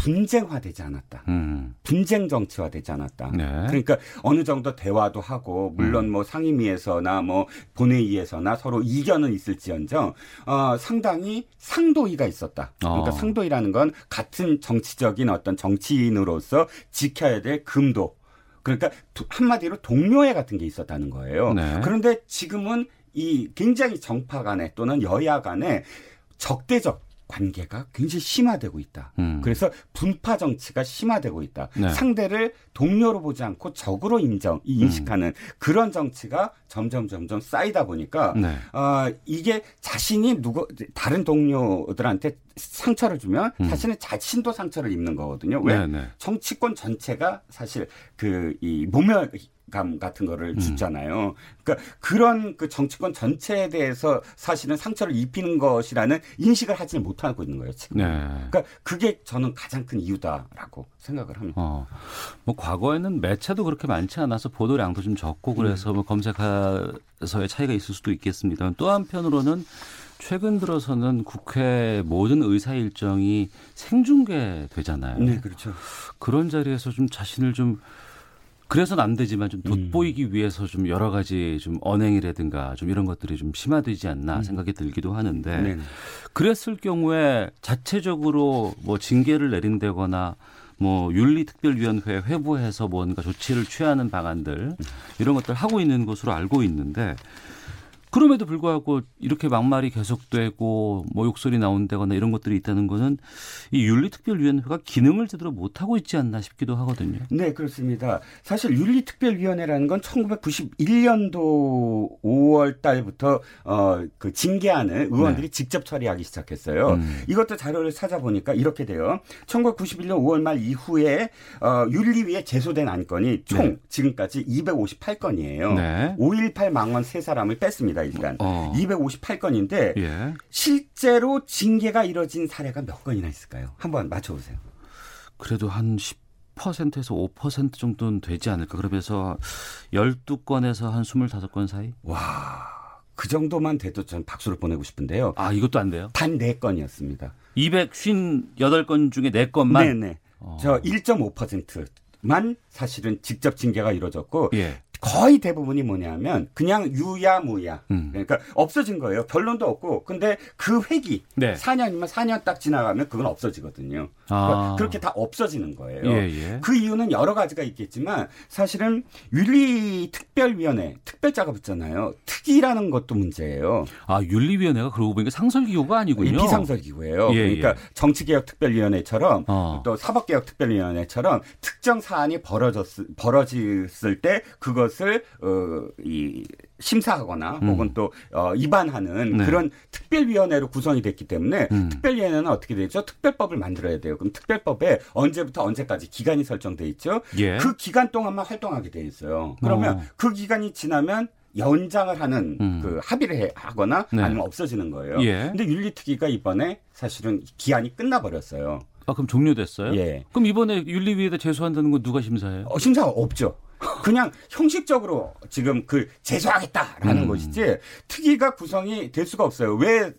분쟁화되지 않았다. 음. 분쟁 정치화되지 않았다. 네. 그러니까 어느 정도 대화도 하고 물론 음. 뭐 상임위에서나 뭐 본회의에서나 서로 이견은 있을지언정 어, 상당히 상도의가 있었다. 그러니까 어. 상도의라는 건 같은 정치적인 어떤 정치인으로서 지켜야 될 금도 그러니까 한마디로 동료회 같은 게 있었다는 거예요. 네. 그런데 지금은 이 굉장히 정파 간에 또는 여야 간에 적대적 관계가 굉장히 심화되고 있다. 음. 그래서 분파 정치가 심화되고 있다. 네. 상대를 동료로 보지 않고 적으로 인정, 인식하는 음. 그런 정치가 점점 점점 쌓이다 보니까 네. 어, 이게 자신이 누구 다른 동료들한테 상처를 주면 음. 사실은 자신도 상처를 입는 거거든요. 왜? 네, 네. 정치권 전체가 사실 그 이 모멸 감 같은 거를 음. 주잖아요. 그러니까 그런 그 정치권 전체에 대해서 사실은 상처를 입히는 것이라는 인식을 하지는 못하고 있는 거예요. 지금. 네. 그러니까 그게 저는 가장 큰 이유다라고 생각을 합니다. 어. 뭐 과거에는 매체도 그렇게 많지 않아서 보도량도 좀 적고 그래서 음. 뭐 검색해서의 차이가 있을 수도 있겠습니다. 또 한편으로는 최근 들어서는 국회 모든 의사 일정이 생중계 되잖아요. 네, 그렇죠. 그런 자리에서 좀 자신을 좀 그래서는 안 되지만 좀 돋보이기 음. 위해서 좀 여러 가지 좀 언행이라든가 좀 이런 것들이 좀 심화되지 않나 음. 생각이 들기도 하는데 네 그랬을 경우에 자체적으로 뭐 징계를 내린다거나 뭐 윤리특별위원회 회부해서 뭔가 조치를 취하는 방안들 이런 것들 하고 있는 것으로 알고 있는데 그럼에도 불구하고 이렇게 막말이 계속되고 뭐 욕설이 나온다거나 이런 것들이 있다는 거는 이 윤리특별위원회가 기능을 제대로 못하고 있지 않나 싶기도 하거든요. 네, 그렇습니다. 사실 윤리특별위원회라는 건 1991년도 5월 달부터 어, 그 징계안을 의원들이 네. 직접 처리하기 시작했어요. 음. 이것도 자료를 찾아보니까 이렇게 돼요. 1991년 5월 말 이후에 어, 윤리위에 제소된 안건이 총 네. 지금까지 258건이에요. 네. 5.18 망원 세 사람을 뺐습니다, 일단. 어. 258건인데 예. 실제로 징계가 이뤄진 사례가 몇 건이나 있을까요? 한번 맞춰보세요. 그래도 한 10%에서 5% 정도는 되지 않을까. 그러면서 12건에서 한 25건 사이? 와. 그 정도만 돼도 전 박수를 보내고 싶은데요. 아, 이것도 안 돼요? 단 4건이었습니다. 258건 중에 4건만? 네네. 어. 저 1.5%만 사실은 직접 징계가 이루어졌고 예. 거의 대부분이 뭐냐면 그냥 유야무야. 음. 그러니까 없어진 거예요. 결론도 없고. 근데 그 회기 네. 4년이면 4년 딱 지나가면 그건 없어지거든요. 아. 그렇게 다 없어지는 거예요. 예, 예. 그 이유는 여러 가지가 있겠지만 사실은 윤리특별위원회 특별자가 붙잖아요. 특위라는 것도 문제예요. 아 윤리위원회가 그러고 보니까 상설기구가 아니군요. 비상설기구예요. 예, 그러니까 예. 정치개혁특별위원회처럼 어. 또 사법개혁특별위원회처럼 특정 사안이 벌어졌을 벌어졌을 때 그것 것을 어, 이 심사하거나 음. 혹은 또 어, 입안하는 네. 그런 특별위원회로 구성이 됐기 때문에 음. 특별위원회는 어떻게 되죠? 특별법을 만들어야 돼요. 그럼 특별법에 언제부터 언제까지 기간이 설정돼 있죠? 예. 그 기간 동안만 활동하게 돼 있어요. 그러면 어. 그 기간이 지나면 연장을 하는 음. 그 합의를 하거나 네. 아니면 없어지는 거예요. 예. 근데 윤리특위가 이번에 사실은 기한이 끝나버렸어요. 아, 그럼 종료됐어요? 예. 그럼 이번에 윤리위에다 제소한다는 건 누가 심사해요? 어, 심사가 없죠. 그냥 형식적으로 지금 그 제소하겠다라는 음. 것이지 특위가 구성이 될 수가 없어요. 왜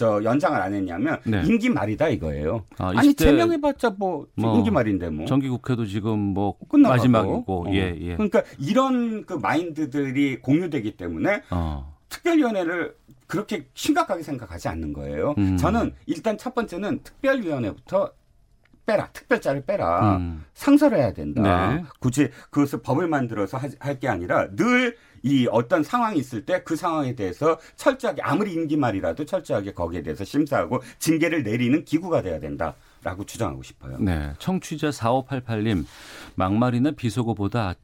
저 연장을 안 했냐면 네. 임기 말이다 이거예요. 아, 니 제명해봤자 뭐, 뭐, 임기 말인데 뭐 정기국회도 지금 뭐 끝나가고. 마지막이고 어. 예, 예. 그러니까 이런 그 마인드들이 공유되기 때문에 어. 특별위원회를 그렇게 심각하게 생각하지 않는 거예요. 음. 저는 일단 첫 번째는 특별위원회부터 빼라 특별자를 빼라 음. 상설해야 된다. 네. 굳이 그것을 법을 만들어서 할 게 아니라 늘이 어떤 상황이 있을 때 그 상황에 대해서 철저하게 아무리 임기 말이라도 철저하게 거기에 대해서 심사하고 징계를 내리는 기구가 돼야 된다. 라고 주장하고 싶어요. 네. 청취자 4588님, 막말이나 비속어보다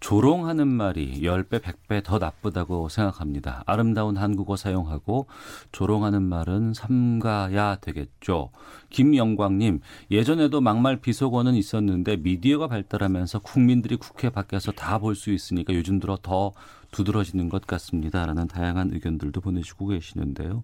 조롱하는 말이 10배, 100배 더 나쁘다고 생각합니다. 아름다운 한국어 사용하고 조롱하는 말은 삼가야 되겠죠. 김영광님, 예전에도 막말 비속어는 있었는데 미디어가 발달하면서 국민들이 국회 밖에서 다 볼 수 있으니까 요즘 들어 더 두드러지는 것 같습니다. 라는 다양한 의견들도 보내주고 계시는데요.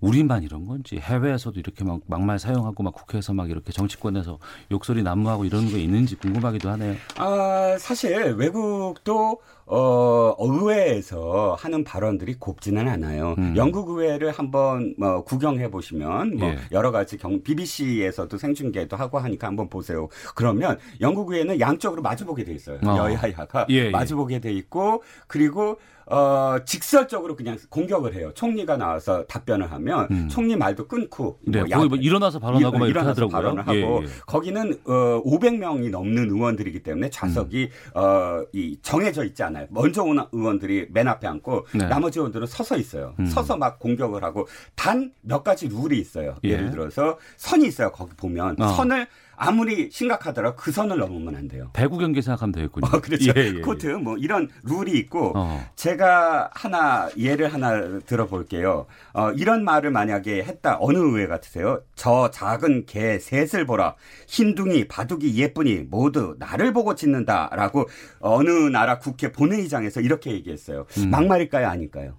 우리만 이런 건지 해외에서도 이렇게 막 막말 사용하고 막 국회에서 막 이렇게 정치권에서 욕설이 난무하고 이런 게 있는지 궁금하기도 하네요. 아 사실 외국도 어 의회에서 하는 발언들이 곱지는 않아요. 음. 영국 의회를 한번 뭐 구경해 보시면 뭐 예. 여러 가지 경 BBC에서도 생중계도 하고 하니까 한번 보세요. 그러면 영국 의회는 양쪽으로 마주보게 돼 있어요. 어. 여야야가 예, 예. 마주보게 돼 있고 그리고 어, 직설적으로 그냥 공격을 해요. 총리가 나와서 답변을 하면 음. 총리 말도 끊고 네, 뭐, 양, 뭐 일어나서 발언하고 막 이렇게 하더라고요. 발언을 하고 예, 예. 거기는 어, 500명이 넘는 의원들이기 때문에 좌석이 음. 어, 이 정해져 있지 않아요. 먼저 온 의원들이 맨 앞에 앉고 네. 나머지 의원들은 서서 있어요. 음. 서서 막 공격을 하고 단 몇 가지 룰이 있어요. 예. 를 들어서 선이 있어요. 거기 보면 어. 선을 아무리 심각하더라도 그 선을 넘으면 안 돼요. 배구 경기 생각하면 되겠군요. 어, 그렇죠. 예, 예, 코트 뭐 이런 룰이 있고 어. 제가 하나 예를 하나 들어볼게요. 어, 이런 말을 만약에 했다 어느 의회 같으세요? 저 작은 개 셋을 보라 흰둥이 바둑이 예쁘니 모두 나를 보고 짖는다라고 어느 나라 국회 본회의장에서 이렇게 얘기했어요. 음. 막말일까요, 아닐까요?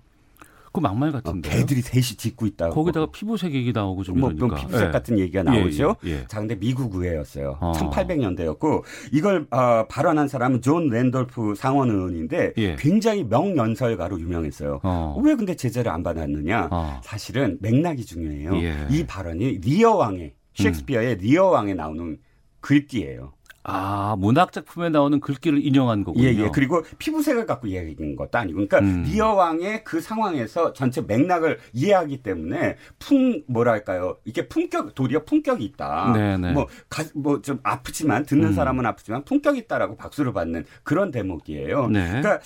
그 막말 같은데. 어, 개들이 셋이 짓고 있다고. 거기다가 피부색 얘기 나오고 좀 뭐, 이러니까. 피부색 네. 같은 얘기가 나오죠. 예, 예, 예. 자, 근데 미국 의회였어요. 어. 1800년대였고 이걸 어, 발언한 사람은 존 랜돌프 상원 의원인데 예. 굉장히 명연설가로 유명했어요. 어. 왜 근데 제재를 안 받았느냐? 어. 사실은 맥락이 중요해요. 예. 이 발언이 리어 왕의 셰익스피어의 음. 리어 왕에 나오는 글귀예요. 아, 문학 작품에 나오는 글귀를 인용한 거군요. 예, 예. 그리고 피부색을 갖고 이야기한 것도 아니고. 그러니까 음. 리어 왕의 그 상황에서 전체 맥락을 이해하기 때문에 품 뭐랄까요? 이게 품격 도리어 품격이 있다. 네네. 뭐뭐 좀 아프지만 듣는 음. 사람은 아프지만 품격 이 있다라고 박수를 받는 그런 대목이에요. 네. 그러니까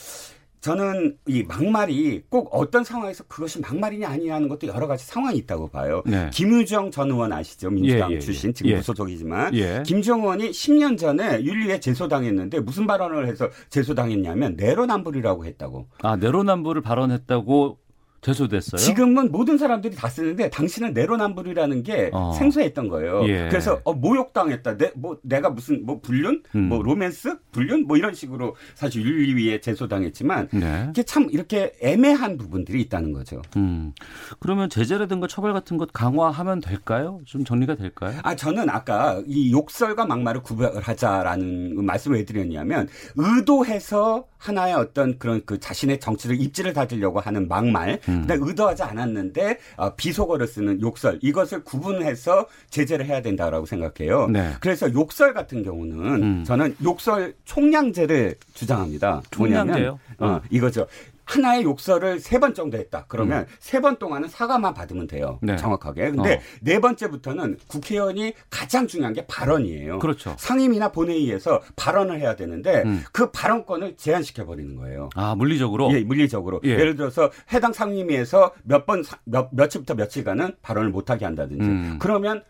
저는 이 막말이 꼭 어떤 상황에서 그것이 막말이냐 아니냐 하는 것도 여러 가지 상황이 있다고 봐요. 네. 김유정 전 의원 아시죠? 민주당 예, 예, 출신 지금 예. 무소속이지만 예. 김정 의원이 10년 전에 윤리에 제소당했는데 무슨 발언을 해서 제소당했냐면 내로남불이라고 했다고. 아 내로남불을 발언했다고 제소됐어요? 지금은 모든 사람들이 다 쓰는데 당신은 내로남불이라는 게 어. 생소했던 거예요. 예. 그래서 어, 모욕당했다. 내, 뭐 내가 무슨 뭐 불륜, 음. 뭐 로맨스, 불륜 뭐 이런 식으로 사실 윤리위에 제소당했지만 네. 이게 참 이렇게 애매한 부분들이 있다는 거죠. 음. 그러면 제재라든가 처벌 같은 것 강화하면 될까요? 좀 정리가 될까요? 아 저는 아까 이 욕설과 막말을 구별하자라는 말씀을 해드렸냐면 의도해서 하나의 어떤 그런 그 자신의 정치를 입지를 다지려고 하는 막말 음. 근데 의도하지 않았는데 어, 비속어를 쓰는 욕설 이것을 구분해서 제재를 해야 된다라고 생각해요. 네. 그래서 욕설 같은 경우는 음. 저는 욕설 총량제를 주장합니다. 총량제요? 뭐냐면 어, 이거죠. 하나의 욕설을 세 번 정도 했다. 그러면 음. 세번 동안은 사과만 받으면 돼요. 네. 정확하게. 근데 어. 네 번째부터는 국회의원이 가장 중요한 게 발언이에요. 그렇죠. 상임이나 본회의에서 발언을 해야 되는데 음. 그 발언권을 제한시켜 버리는 거예요. 아 물리적으로? 예, 물리적으로. 예. 를 들어서 해당 상임위에서 몇 번 몇, 며칠부터 며칠간은 발언을 못 하게 한다든지. 음. 그러면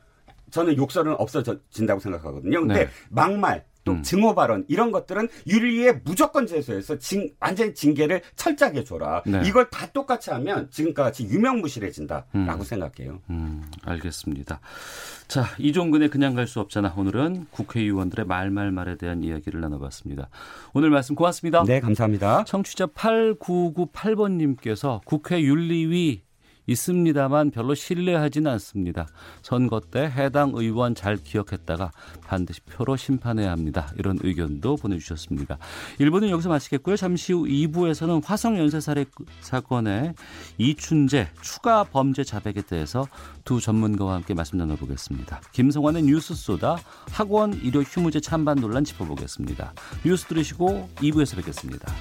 저는 욕설은 없어진다고 생각하거든요. 근데 네. 막말 또 음. 증오 발언 이런 것들은 윤리에 무조건 제소해서 징, 완전히 징계를 철저하게 줘라. 네. 이걸 다 똑같이 하면 지금과 같이 유명무실해진다라고 음. 생각해요. 음, 알겠습니다. 자, 이종근의 그냥 갈 수 없잖아. 오늘은 국회의원들의 말말말에 대한 이야기를 나눠봤습니다. 오늘 말씀 고맙습니다. 네, 감사합니다. 청취자 8998번님께서 국회 윤리위 있습니다만 별로 신뢰하지는 않습니다. 선거 때 해당 의원 잘 기억했다가 반드시 표로 심판해야 합니다. 이런 의견도 보내주셨습니다. 1부는 여기서 마치겠고요. 잠시 후 2부에서는 화성 연쇄 살해 사건의 이춘재 추가 범죄 자백에 대해서 두 전문가와 함께 말씀 나눠보겠습니다. 김성환의 뉴스 쏘다 학원 일요 휴무제 찬반 논란 짚어보겠습니다. 뉴스 들으시고 2부에서 뵙겠습니다.